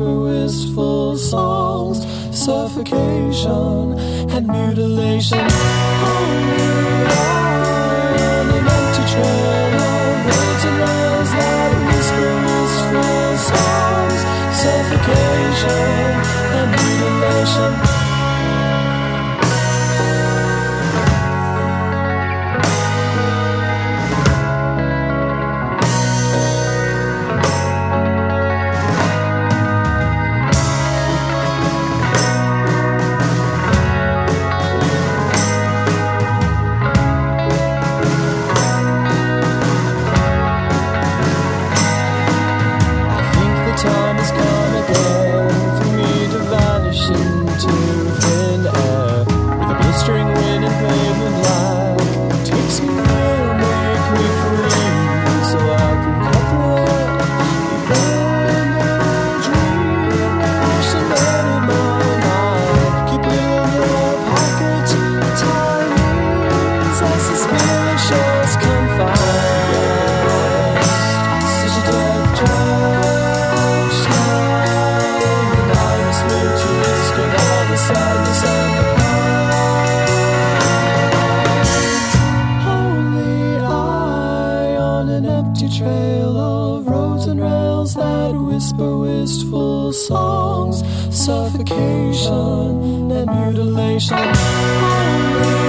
wistful songs, suffocation and mutilation. again. wistful songs, suffocation and mutilation.